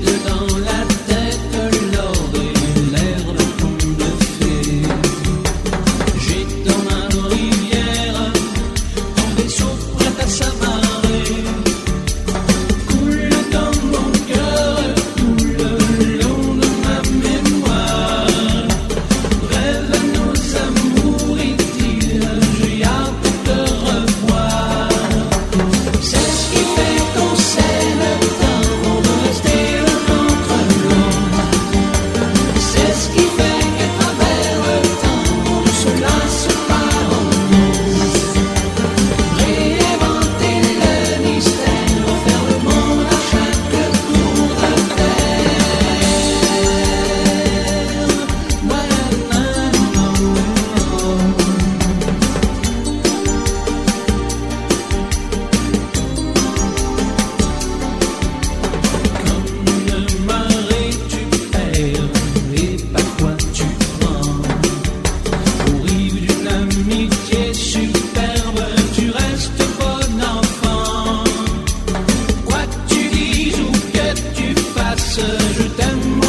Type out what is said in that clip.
dedans. 等我。